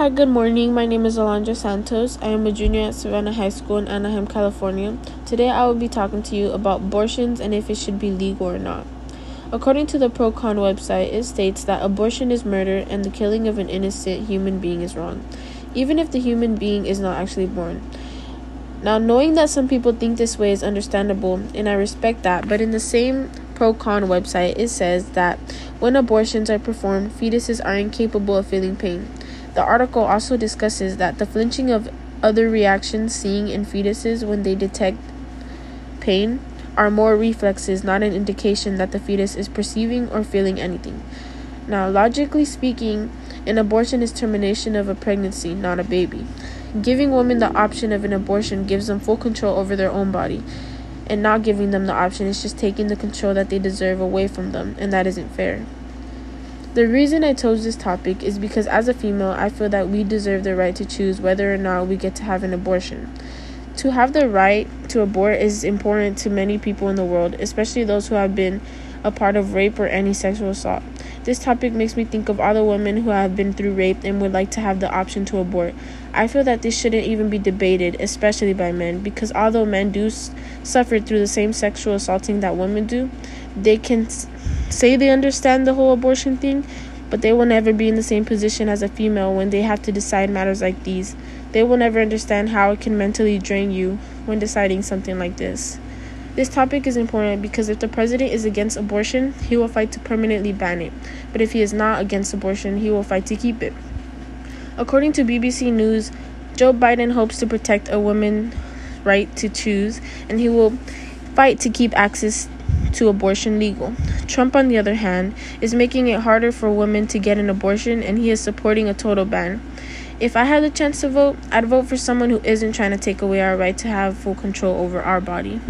Hi, good morning. My name is Alondra Santos. I am a junior at Savanna High School in Anaheim, California. Today I will be talking to you about abortions and if it should be legal or not. According to the ProCon website, it states that abortion is murder and the killing of an innocent human being is wrong, even if the human being is not actually born. Now, knowing that some people think this way is understandable, and I respect that, but in the same ProCon website, it says that when abortions are performed, fetuses are incapable of feeling pain. The article also discusses that the flinching of other reactions seen in fetuses when they detect pain are more reflexes, not an indication that the fetus is perceiving or feeling anything. Now, logically speaking, an abortion is termination of a pregnancy, not a baby. Giving women the option of an abortion gives them full control over their own body, and not giving them the option is just taking the control that they deserve away from them, and that isn't fair. The reason I chose this topic is because as a female, I feel that we deserve the right to choose whether or not we get to have an abortion. To have the right to abort is important to many people in the world, especially those who have been a part of rape or any sexual assault. This topic makes me think of the women who have been through rape and would like to have the option to abort. I feel that this shouldn't even be debated, especially by men, because although men do s- suffer through the same sexual assaulting that women do, they can s- say they understand the whole abortion thing, but they will never be in the same position as a female when they have to decide matters like these. They will never understand how it can mentally drain you when deciding something like this. This topic is important because if the president is against abortion, he will fight to permanently ban it. But if he is not against abortion, he will fight to keep it. According to BBC News, Joe Biden hopes to protect a woman's right to choose, and he will fight to keep access to abortion legal. Trump, on the other hand, is making it harder for women to get an abortion and he is supporting a total ban. If I had the chance to vote, I'd vote for someone who isn't trying to take away our right to have full control over our body.